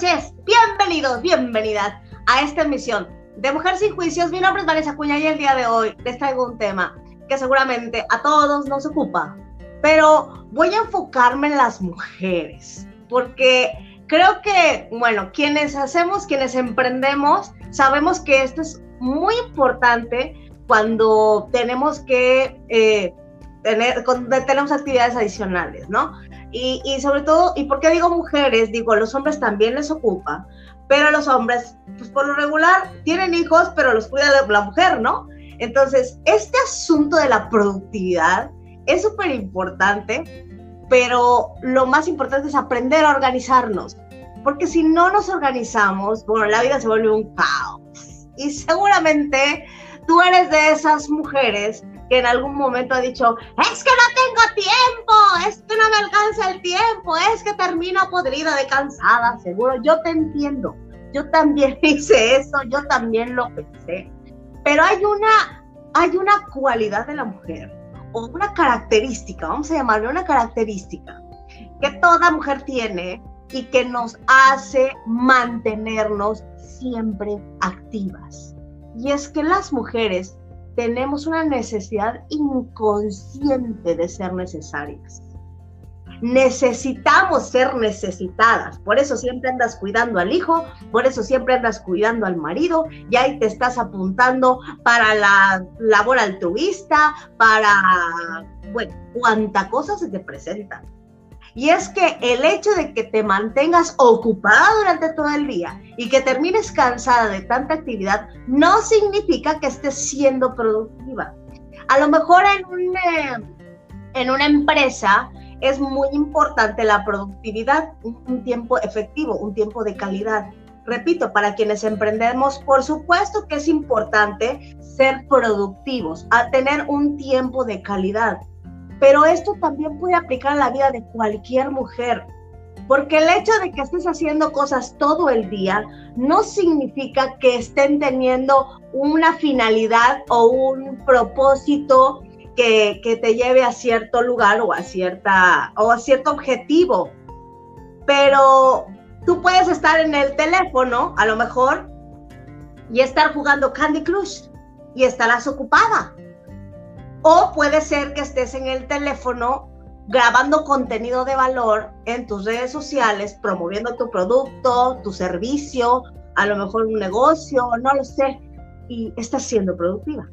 noches, bienvenidos, bienvenidas a esta emisión de Mujer sin Juicios. Mi nombre es Vanessa Cuña y el día de hoy les traigo un tema que seguramente a todos nos ocupa, pero voy a enfocarme en las mujeres, porque creo que, bueno, quienes hacemos, quienes emprendemos, sabemos que esto es muy importante cuando tenemos que eh, tener, cuando tenemos actividades adicionales, ¿no? Y, sobre todo, ¿y por qué digo mujeres? Digo, los hombres también les ocupa, pero los hombres, pues por lo regular, tienen hijos, pero los cuida la mujer, ¿no? Entonces, este asunto de la productividad es súper importante, pero lo más importante es aprender a organizarnos, porque si no nos organizamos, bueno, la vida se vuelve un caos. Y seguramente tú eres de esas mujeres que en algún momento ha dicho, es que no tengo tiempo, es que no me alcanza el tiempo, es que termino podrida de cansada, seguro, yo te entiendo, yo también hice eso, yo también lo pensé, pero hay una, hay una cualidad de la mujer, o una característica, vamos a llamarle una característica, que toda mujer tiene y que nos hace mantenernos siempre activas. Y es que las mujeres tenemos una necesidad inconsciente de ser necesarias. Necesitamos ser necesitadas, por eso siempre andas cuidando al hijo, por eso siempre andas cuidando al marido, y ahí te estás apuntando para la labor altruista, para, bueno, cuánta cosa se te presenta. Y es que el hecho de que te mantengas ocupada durante todo el día y que termines cansada de tanta actividad no significa que estés siendo productiva. A lo mejor en, eh, en una empresa es muy importante la productividad, un tiempo efectivo, un tiempo de calidad. Repito, para quienes emprendemos, por supuesto que es importante ser productivos, a tener un tiempo de calidad. Pero esto también puede aplicar a la vida de cualquier mujer, porque el hecho de que estés haciendo cosas todo el día no significa que estén teniendo una finalidad o un propósito que, que, te lleve a cierto lugar o a, cierta, o a cierto objetivo. Pero tú puedes estar en el teléfono, a lo mejor, y estar jugando Candy Crush y estarás ocupada. O puede ser que estés en el teléfono grabando contenido de valor en tus redes sociales, promoviendo tu producto, tu servicio, a lo mejor un negocio, no lo sé, y estás siendo productiva.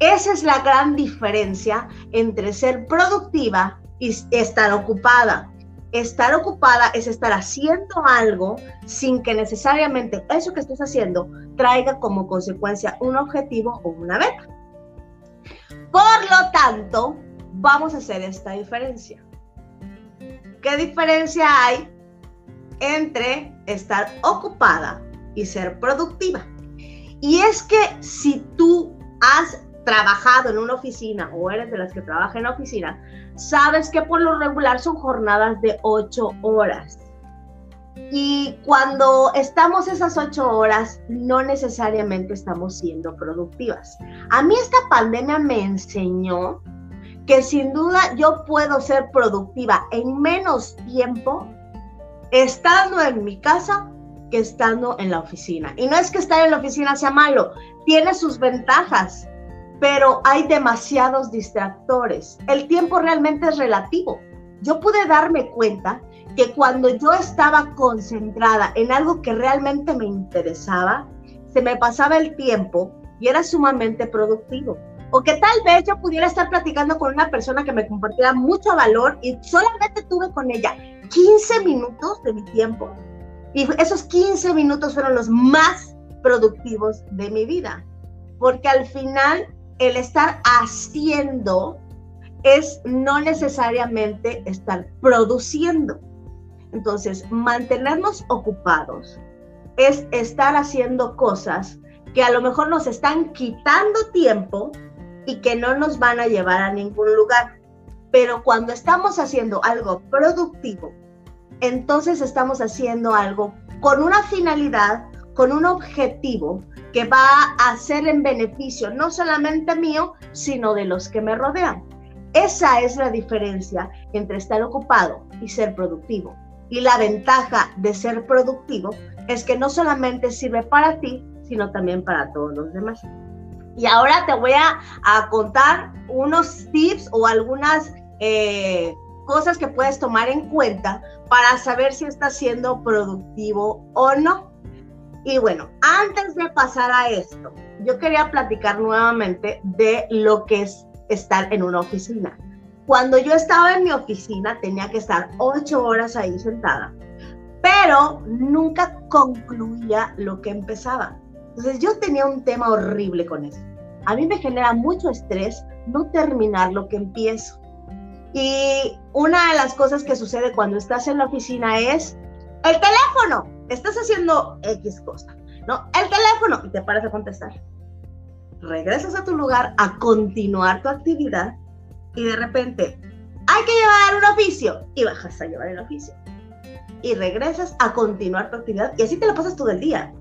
Esa es la gran diferencia entre ser productiva y estar ocupada. Estar ocupada es estar haciendo algo sin que necesariamente eso que estés haciendo traiga como consecuencia un objetivo o una meta. Tanto, vamos a hacer esta diferencia. ¿Qué diferencia hay entre estar ocupada y ser productiva? Y es que si tú has trabajado en una oficina o eres de las que trabajan en oficina, sabes que por lo regular son jornadas de ocho horas. Y cuando estamos esas ocho horas, no necesariamente estamos siendo productivas. A mí esta pandemia me enseñó que sin duda yo puedo ser productiva en menos tiempo estando en mi casa que estando en la oficina. Y no es que estar en la oficina sea malo, tiene sus ventajas, pero hay demasiados distractores. El tiempo realmente es relativo. Yo pude darme cuenta que cuando yo estaba concentrada en algo que realmente me interesaba, se me pasaba el tiempo y era sumamente productivo. O que tal vez yo pudiera estar platicando con una persona que me compartiera mucho valor y solamente tuve con ella 15 minutos de mi tiempo. Y esos 15 minutos fueron los más productivos de mi vida. Porque al final el estar haciendo es no necesariamente estar produciendo. Entonces, mantenernos ocupados es estar haciendo cosas que a lo mejor nos están quitando tiempo y que no nos van a llevar a ningún lugar. Pero cuando estamos haciendo algo productivo, entonces estamos haciendo algo con una finalidad, con un objetivo que va a ser en beneficio no solamente mío, sino de los que me rodean. Esa es la diferencia entre estar ocupado y ser productivo. Y la ventaja de ser productivo es que no solamente sirve para ti, sino también para todos los demás. Y ahora te voy a, contar unos tips o algunas eh, cosas que puedes tomar en cuenta para saber si estás siendo productivo o no. Y bueno, antes de pasar a esto, yo quería platicar nuevamente de lo que es estar en una oficina. Cuando yo estaba en mi oficina tenía que estar ocho horas ahí sentada, pero nunca concluía lo que empezaba. Entonces yo tenía un tema horrible con eso. A mí me genera mucho estrés no terminar lo que empiezo. Y una de las cosas que sucede cuando estás en la oficina es el teléfono. Estás haciendo X cosa, ¿no? El teléfono y te paras a contestar. Regresas a tu lugar a continuar tu actividad y de repente hay que llevar un oficio y bajas a llevar el oficio. Y regresas a continuar tu actividad y así te la pasas todo el día.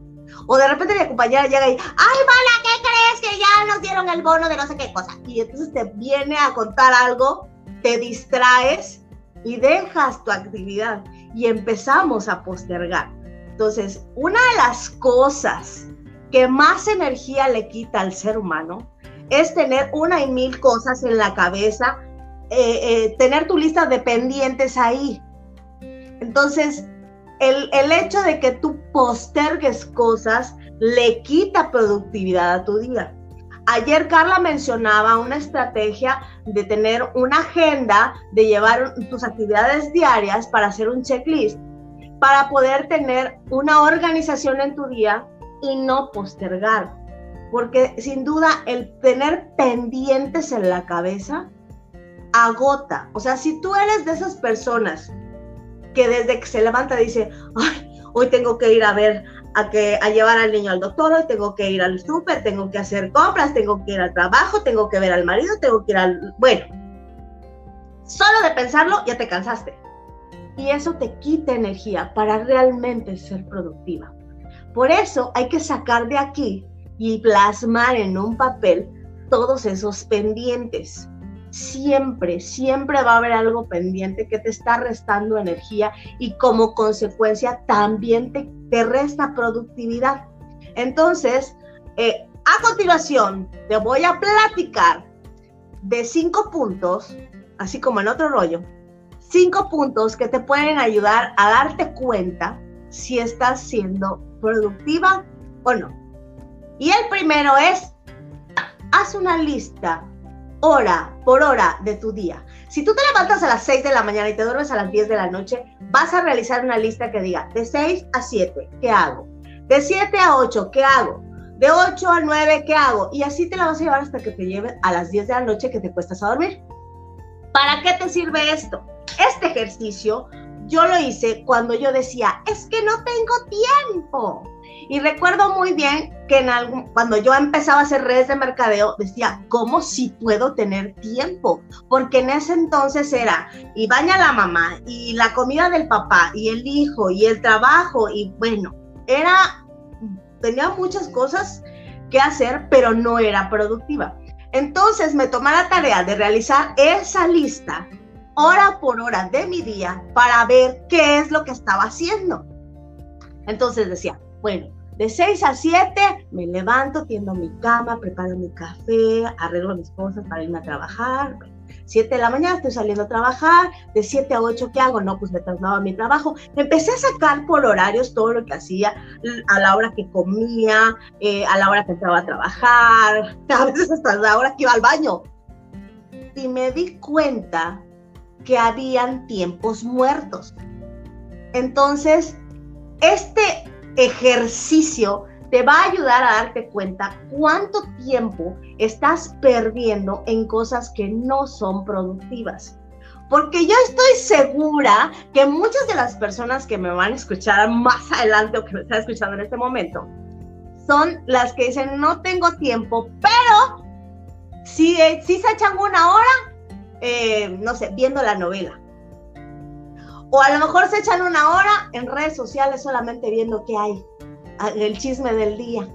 O de repente mi compañera llega y, ay, Mala, ¿qué crees que ya nos dieron el bono de no sé qué cosa? Y entonces te viene a contar algo, te distraes y dejas tu actividad y empezamos a postergar. Entonces, una de las cosas que más energía le quita al ser humano es tener una y mil cosas en la cabeza, eh, eh, tener tu lista de pendientes ahí. Entonces, el, el, hecho de que tú postergues cosas le quita productividad a tu día. Ayer Carla mencionaba una estrategia de tener una agenda, de llevar tus actividades diarias para hacer un checklist, para poder tener una organización en tu día y no postergar porque sin duda el tener pendientes en la cabeza agota. O sea, si tú eres de esas personas que desde que se levanta dice, hoy tengo que ir a ver, a, que, a llevar al niño al doctor, hoy tengo que ir al súper, tengo que hacer compras, tengo que ir al trabajo, tengo que ver al marido, tengo que ir al... Bueno, solo de pensarlo ya te cansaste. Y eso te quita energía para realmente ser productiva. Por eso hay que sacar de aquí y plasmar en un papel todos esos pendientes. Siempre, siempre va a haber algo pendiente que te está restando energía y como consecuencia también te, te resta productividad. Entonces, eh, a continuación, te voy a platicar de cinco puntos, así como en otro rollo, cinco puntos que te pueden ayudar a darte cuenta si estás siendo productiva o no. Y el primero es, haz una lista hora por hora de tu día. Si tú te levantas a las 6 de la mañana y te duermes a las 10 de la noche, vas a realizar una lista que diga de 6 a 7, ¿qué hago? De 7 a 8, ¿qué hago? De 8 a 9, ¿qué hago? Y así te la vas a llevar hasta que te lleve a las 10 de la noche que te cuestas a dormir. ¿Para qué te sirve esto? Este ejercicio yo lo hice cuando yo decía, es que no tengo tiempo. Y recuerdo muy bien que en algún, cuando yo empezaba a hacer redes de mercadeo, decía, ¿cómo si puedo tener tiempo? Porque en ese entonces era, y baña la mamá, y la comida del papá, y el hijo, y el trabajo, y bueno, era, tenía muchas cosas que hacer, pero no era productiva. Entonces me tomé la tarea de realizar esa lista hora por hora de mi día para ver qué es lo que estaba haciendo. Entonces decía, bueno, de 6 a 7 me levanto, tiendo mi cama, preparo mi café, arreglo mis cosas para irme a trabajar. 7 de la mañana estoy saliendo a trabajar, de 7 a 8 ¿qué hago? No, pues me traslado a mi trabajo. Empecé a sacar por horarios todo lo que hacía, a la hora que comía, eh, a la hora que entraba a trabajar, a veces hasta la hora que iba al baño. Y me di cuenta que habían tiempos muertos. Entonces, este ejercicio te va a ayudar a darte cuenta cuánto tiempo estás perdiendo en cosas que no son productivas. Porque yo estoy segura que muchas de las personas que me van a escuchar más adelante o que me están escuchando en este momento son las que dicen no tengo tiempo, pero si, si se echan una hora, eh, no sé, viendo la novela. O a lo mejor se echan una hora en redes sociales solamente viendo qué hay, el chisme del día.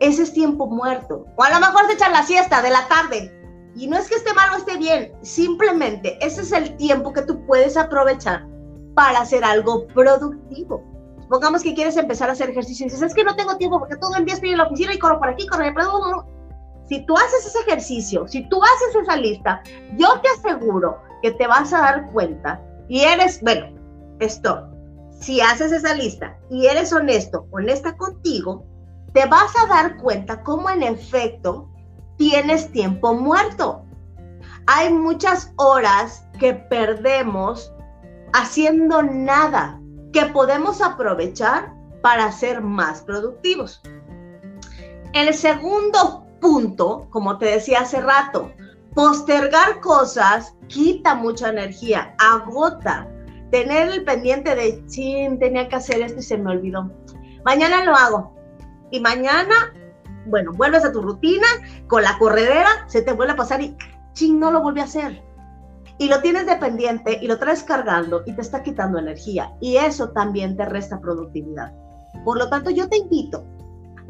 Ese es tiempo muerto. O a lo mejor se echan la siesta de la tarde. Y no es que esté mal o esté bien, simplemente ese es el tiempo que tú puedes aprovechar para hacer algo productivo. Supongamos que quieres empezar a hacer ejercicio y dices, es que no tengo tiempo porque todo el día estoy en la oficina y corro por aquí, corro por. Si tú haces ese ejercicio, si tú haces esa lista, yo te aseguro que te vas a dar cuenta y eres, bueno, esto, si haces esa lista y eres honesto, honesta contigo, te vas a dar cuenta cómo en efecto tienes tiempo muerto. Hay muchas horas que perdemos haciendo nada que podemos aprovechar para ser más productivos. El segundo punto, como te decía hace rato, postergar cosas quita mucha energía, agota. Tener el pendiente de, sí, tenía que hacer esto y se me olvidó. Mañana lo hago. Y mañana, bueno, vuelves a tu rutina, con la corredera, se te vuelve a pasar y, ching, no lo volví a hacer y lo tienes dependiente y lo traes cargando y te está quitando energía y eso también te resta productividad. Por lo tanto, yo te invito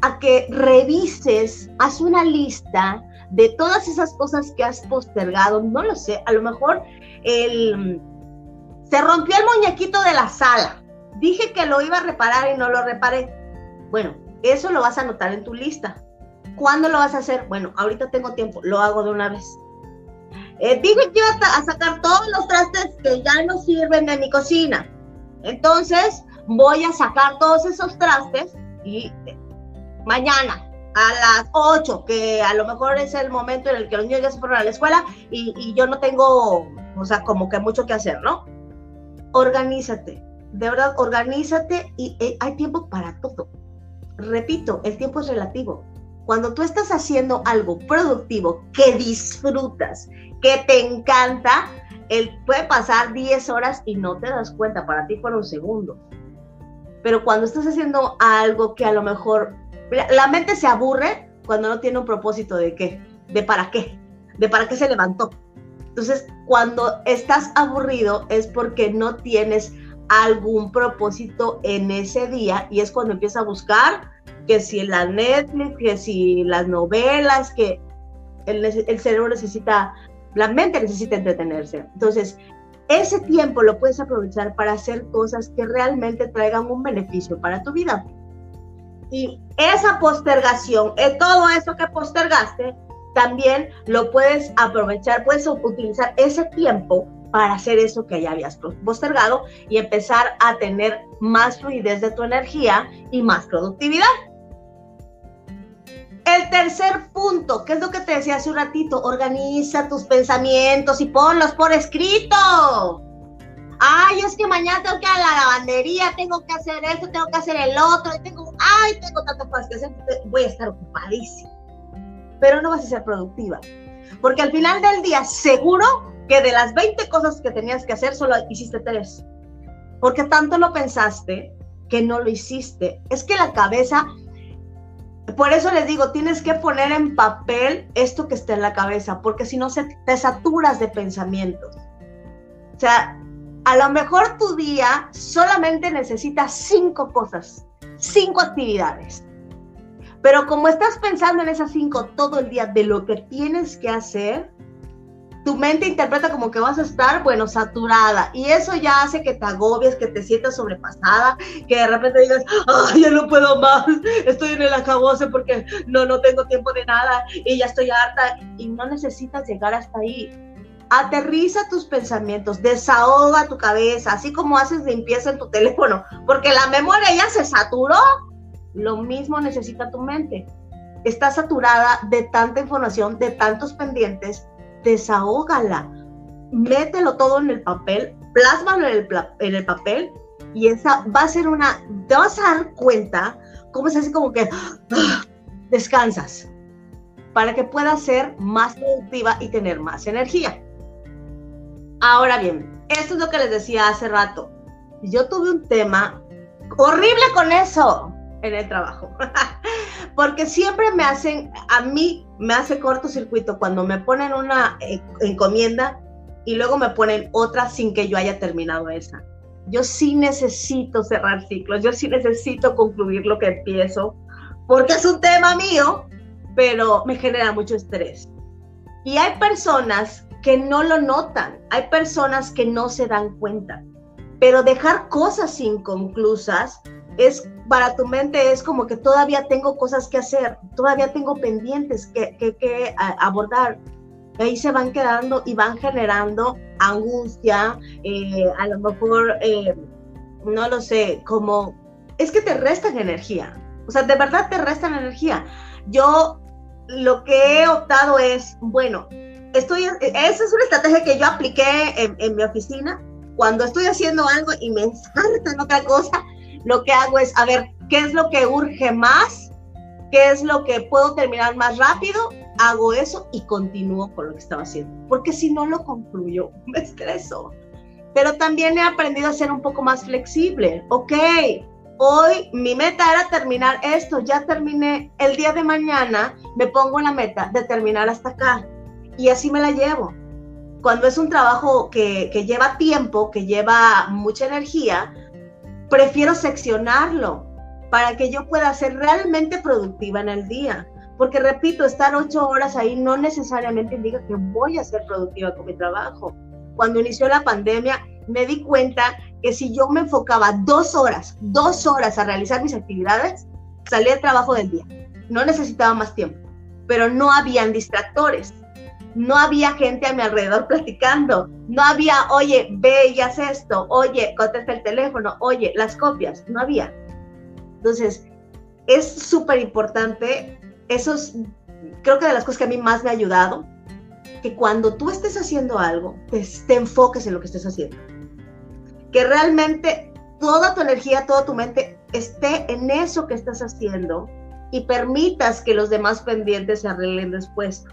a que revises, haz una lista de todas esas cosas que has postergado, no lo sé, a lo mejor se rompió el muñequito de la sala, dije que lo iba a reparar y no lo reparé. Bueno, eso lo vas a anotar en tu lista. ¿Cuándo lo vas a hacer? Bueno, ahorita tengo tiempo, lo hago de una vez. Dije que iba a sacar todos los trastes que ya no sirven de mi cocina. Entonces, voy a sacar todos esos trastes y eh, mañana a las 8, que a lo mejor es el momento en el que los niños ya se fueron a la escuela y, yo no tengo, o sea, como que mucho que hacer, ¿no? Organízate, de verdad, organízate y eh, hay tiempo para todo. Repito, el tiempo es relativo. Cuando tú estás haciendo algo productivo que disfrutas, que te encanta, él puede pasar 10 horas y no te das cuenta, para ti fueron segundos. Pero cuando estás haciendo algo que a lo mejor la mente se aburre cuando no tiene un propósito de qué, de para qué, de para qué se levantó. Entonces, cuando estás aburrido es porque no tienes algún propósito en ese día y es cuando empiezas a buscar que si la Netflix, que si las novelas, que el cerebro necesita, la mente necesita entretenerse. Entonces, ese tiempo lo puedes aprovechar para hacer cosas que realmente traigan un beneficio para tu vida. Y esa postergación, eh, todo eso que postergaste, también lo puedes aprovechar, puedes utilizar ese tiempo para hacer eso que ya habías postergado y empezar a tener más fluidez de tu energía y más productividad. El tercer punto, que es lo que te decía hace un ratito, organiza tus pensamientos y ponlos por escrito. Ay, es que mañana tengo que ir a la lavandería, tengo que hacer esto, tengo que hacer el otro, tengo, ay, tengo tantas cosas que hacer, voy a estar ocupadísima. Pero no vas a ser productiva. Porque al final del día, seguro que de las 20 cosas que tenías que hacer, solo hiciste tres. Porque tanto lo pensaste que no lo hiciste. Es que la cabeza por eso les digo, tienes que poner en papel esto que está en la cabeza, porque si no te saturas de pensamientos. O sea, a lo mejor tu día solamente necesita cinco cosas, cinco actividades. Pero como estás pensando en esas cinco todo el día de lo que tienes que hacer, tu mente interpreta como que vas a estar, bueno, saturada. Y eso ya hace que te agobies, que te sientas sobrepasada, que de repente digas, ay, ya no puedo más, estoy en el acabose porque no, no tengo tiempo de nada y ya estoy harta. Y no necesitas llegar hasta ahí. Aterriza tus pensamientos, desahoga tu cabeza, así como haces limpieza en tu teléfono, porque la memoria ya se saturó. Lo mismo necesita tu mente. Está saturada de tanta información, de tantos pendientes desahógala, mételo todo en el papel, plásmalo en el, papel y esa va a ser una, te vas a dar cuenta cómo es así como que descansas para que puedas ser más productiva y tener más energía. Ahora bien, esto es lo que les decía hace rato. Yo tuve un tema horrible con eso en el trabajo. Porque siempre me hacen, a mí me hace cortocircuito cuando me ponen una eh, encomienda y luego me ponen otra sin que yo haya terminado esa. Yo sí necesito cerrar ciclos, yo sí necesito concluir lo que empiezo, porque es un tema mío, pero me genera mucho estrés. Y hay personas que no lo notan, hay personas que no se dan cuenta. pero dejar cosas inconclusas es para tu mente es como que todavía tengo cosas que hacer, todavía tengo pendientes que, que, abordar. Ahí se van quedando y van generando angustia, eh, a lo mejor, eh, no lo sé, como, es que te restan energía, o sea, de verdad te restan energía. Yo lo que he optado es, bueno, estoy, esa es una estrategia que yo apliqué en, mi oficina, cuando estoy haciendo algo y me en otra cosa, lo que hago es, a ver, ¿qué es lo que urge más? ¿Qué es lo que puedo terminar más rápido? Hago eso y continúo con lo que estaba haciendo. Porque si no lo concluyo, me estreso. Pero también he aprendido a ser un poco más flexible. Ok, hoy mi meta era terminar esto, ya terminé. El día de mañana me pongo la meta de terminar hasta acá. Y así me la llevo. Cuando es un trabajo que, que lleva tiempo, que lleva mucha energía, prefiero seccionarlo para que yo pueda ser realmente productiva en el día. Porque repito, estar ocho horas ahí no necesariamente indica que voy a ser productiva con mi trabajo. Cuando inició la pandemia, me di cuenta que si yo me enfocaba dos horas, dos horas a realizar mis actividades, salía el trabajo del día. No necesitaba más tiempo, pero no habían distractores no había gente a mi alrededor platicando, no había, oye, ve y haz esto, oye, contesta el teléfono, oye, las copias, no había. Entonces, es súper importante, eso es, creo que de las cosas que a mí más me ha ayudado, que cuando tú estés haciendo algo, te, te enfoques en lo que estés haciendo. Que realmente toda tu energía, toda tu mente esté en eso que estás haciendo y permitas que los demás pendientes se arreglen después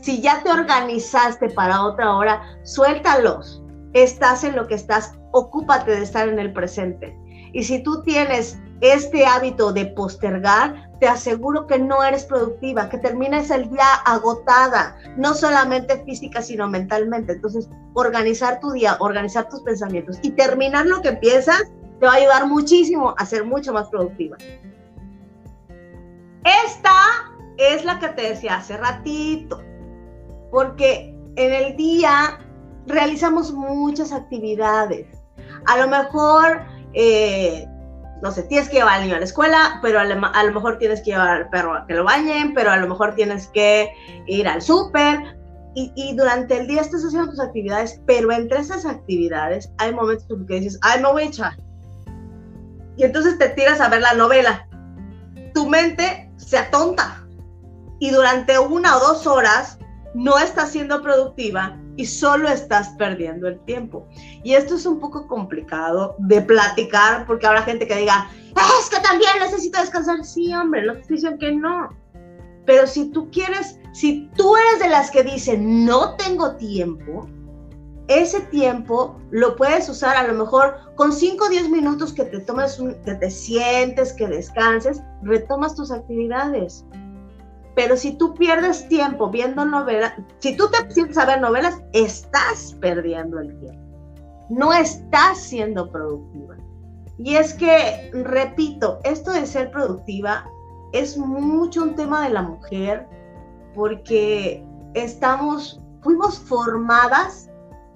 si ya te organizaste para otra hora, suéltalos. Estás en lo que estás, ocúpate de estar en el presente. Y si tú tienes este hábito de postergar, te aseguro que no eres productiva, que terminas el día agotada, no solamente física, sino mentalmente. Entonces, organizar tu día, organizar tus pensamientos y terminar lo que empiezas te va a ayudar muchísimo a ser mucho más productiva. Esta es la que te decía hace ratito, porque en el día realizamos muchas actividades. A lo mejor, eh, no sé, tienes que llevar al niño a la escuela, pero a lo, mejor tienes que llevar al perro a que lo bañen, pero a lo mejor tienes que ir al súper. Y, durante el día estás haciendo tus actividades, pero entre esas actividades hay momentos en que dices, ay, me voy a echar. Y entonces te tiras a ver la novela. Tu mente se atonta y durante una o dos horas no estás siendo productiva y solo estás perdiendo el tiempo. Y esto es un poco complicado de platicar porque habrá gente que diga, es que también necesito descansar. Sí, hombre, no te dicen que no. Pero si tú quieres, si tú eres de las que dicen, no tengo tiempo, ese tiempo lo puedes usar a lo mejor con 5 o 10 minutos que te tomes, que te sientes, que descanses, retomas tus actividades. Pero si tú pierdes tiempo viendo novelas, si tú te sientes a ver novelas, estás perdiendo el tiempo. No estás siendo productiva. Y es que, repito, esto de ser productiva es mucho un tema de la mujer porque estamos, fuimos formadas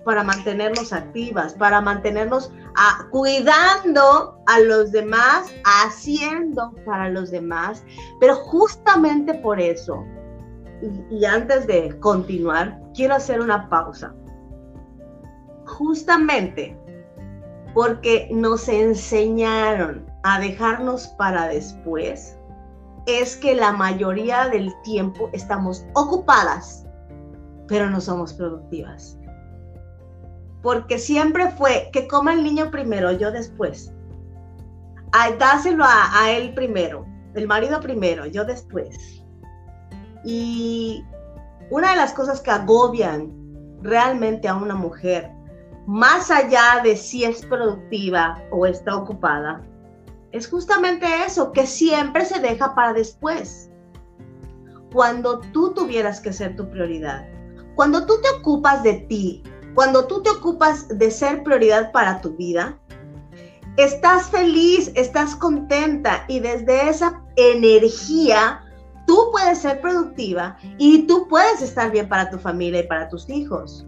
para mantenernos activas, para mantenernos ah, cuidando a los demás, haciendo para los demás. Pero justamente por eso, y, y antes de continuar, quiero hacer una pausa. Justamente porque nos enseñaron a dejarnos para después, es que la mayoría del tiempo estamos ocupadas, pero no somos productivas porque siempre fue que coma el niño primero, yo después. Ay, dáselo a, a él primero, el marido primero, yo después. Y una de las cosas que agobian realmente a una mujer, más allá de si es productiva o está ocupada, es justamente eso, que siempre se deja para después. Cuando tú tuvieras que ser tu prioridad, cuando tú te ocupas de ti, cuando tú te ocupas de ser prioridad para tu vida, estás feliz, estás contenta y desde esa energía tú puedes ser productiva y tú puedes estar bien para tu familia y para tus hijos.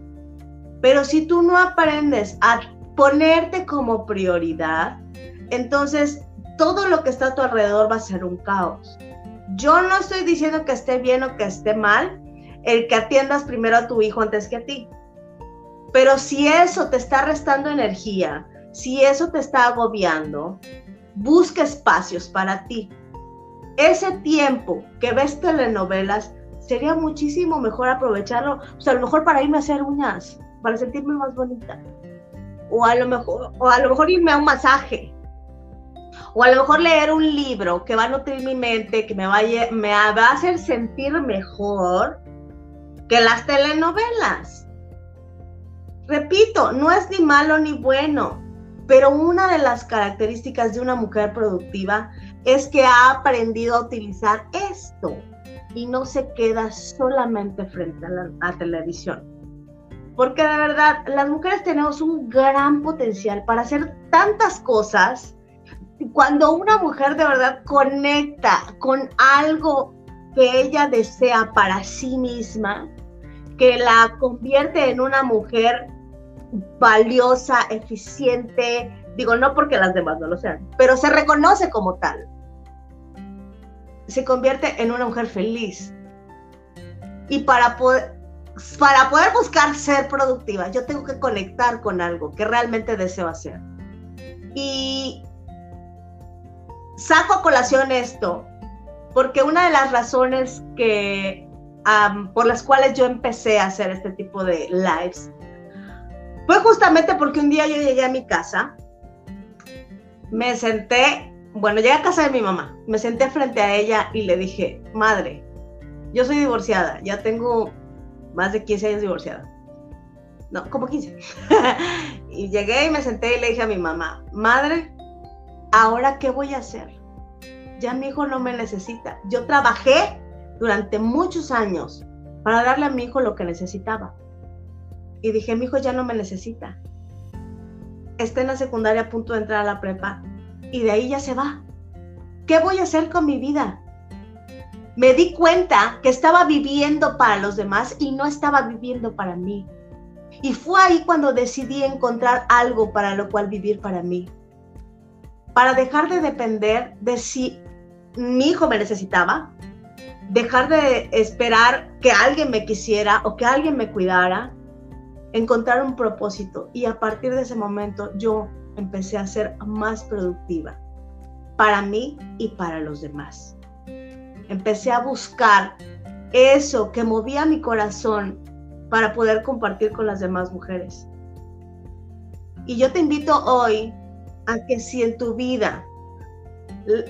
Pero si tú no aprendes a ponerte como prioridad, entonces todo lo que está a tu alrededor va a ser un caos. Yo no estoy diciendo que esté bien o que esté mal el que atiendas primero a tu hijo antes que a ti. Pero si eso te está restando energía, si eso te está agobiando, busca espacios para ti. Ese tiempo que ves telenovelas, sería muchísimo mejor aprovecharlo, o sea, a lo mejor para irme a hacer uñas, para sentirme más bonita. O a lo mejor, o a lo mejor irme a un masaje. O a lo mejor leer un libro que va a nutrir mi mente, que me, va a hacer sentir mejor que las telenovelas. Repito, no es ni malo ni bueno, pero una de las características de una mujer productiva es que ha aprendido a utilizar esto y no se queda solamente frente a la televisión. Porque de verdad, las mujeres tenemos un gran potencial para hacer tantas cosas. Cuando una mujer de verdad conecta con algo que ella desea para sí misma, que la convierte en una mujer valiosa, eficiente, digo, no porque las demás no lo sean, pero se reconoce como tal. Se convierte en una mujer feliz. Y para poder, para poder buscar ser productiva, yo tengo que conectar con algo que realmente deseo hacer. Y saco a colación esto, porque una de las razones que por las cuales yo empecé a hacer este tipo de lives fue justamente porque un día yo llegué a mi casa, me senté, bueno, llegué a casa de mi mamá, me senté frente a ella y le dije, madre, yo soy divorciada, ya tengo más de 15 años divorciada. No, como 15. y llegué y me senté y le dije a mi mamá, madre, ¿ahora qué voy a hacer? Ya mi hijo no me necesita. Yo trabajé durante muchos años para darle a mi hijo lo que necesitaba. Y dije, mi hijo ya no me necesita. Está en la secundaria a punto de entrar a la prepa y de ahí ya se va. ¿Qué voy a hacer con mi vida? Me di cuenta que estaba viviendo para los demás y no estaba viviendo para mí. Y fue ahí cuando decidí encontrar algo para lo cual vivir para mí. Para dejar de depender de si mi hijo me necesitaba, dejar de esperar que alguien me quisiera o que alguien me cuidara, encontrar un propósito y a partir de ese momento yo empecé a ser más productiva para mí y para los demás. Empecé a buscar eso que movía mi corazón para poder compartir con las demás mujeres. Y yo te invito hoy a que si en tu vida,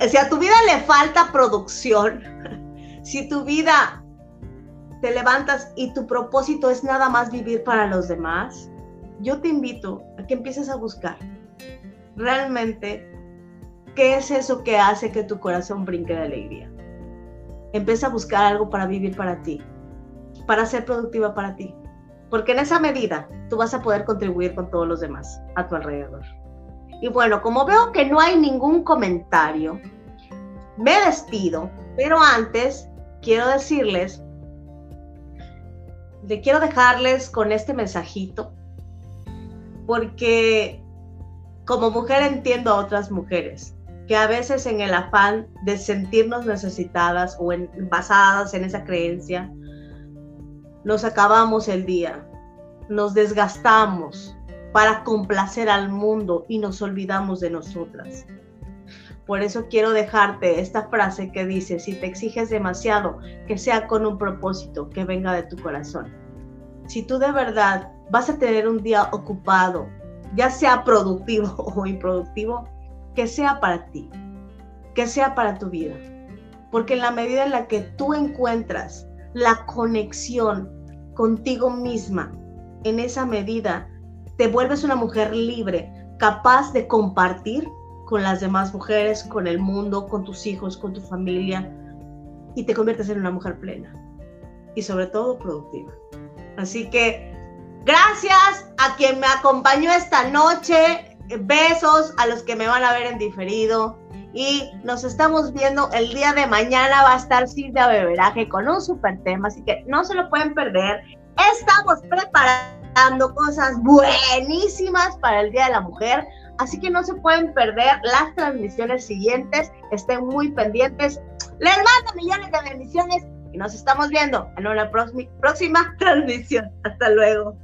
si a tu vida le falta producción, si tu vida te levantas y tu propósito es nada más vivir para los demás, yo te invito a que empieces a buscar realmente qué es eso que hace que tu corazón brinque de alegría. Empieza a buscar algo para vivir para ti, para ser productiva para ti, porque en esa medida tú vas a poder contribuir con todos los demás a tu alrededor. Y bueno, como veo que no hay ningún comentario, me despido, pero antes quiero decirles, le quiero dejarles con este mensajito, porque como mujer entiendo a otras mujeres que a veces en el afán de sentirnos necesitadas o en, basadas en esa creencia, nos acabamos el día, nos desgastamos para complacer al mundo y nos olvidamos de nosotras. Por eso quiero dejarte esta frase que dice, si te exiges demasiado, que sea con un propósito, que venga de tu corazón. Si tú de verdad vas a tener un día ocupado, ya sea productivo o improductivo, que sea para ti, que sea para tu vida. Porque en la medida en la que tú encuentras la conexión contigo misma, en esa medida te vuelves una mujer libre, capaz de compartir con las demás mujeres, con el mundo, con tus hijos, con tu familia, y te conviertes en una mujer plena y sobre todo productiva. Así que gracias a quien me acompañó esta noche, besos a los que me van a ver en diferido y nos estamos viendo el día de mañana va a estar Silvia Beberaje con un super tema, así que no se lo pueden perder. Estamos preparando cosas buenísimas para el Día de la Mujer. Así que no se pueden perder las transmisiones siguientes. Estén muy pendientes. Les mando millones de bendiciones y nos estamos viendo en una próxima transmisión. Hasta luego.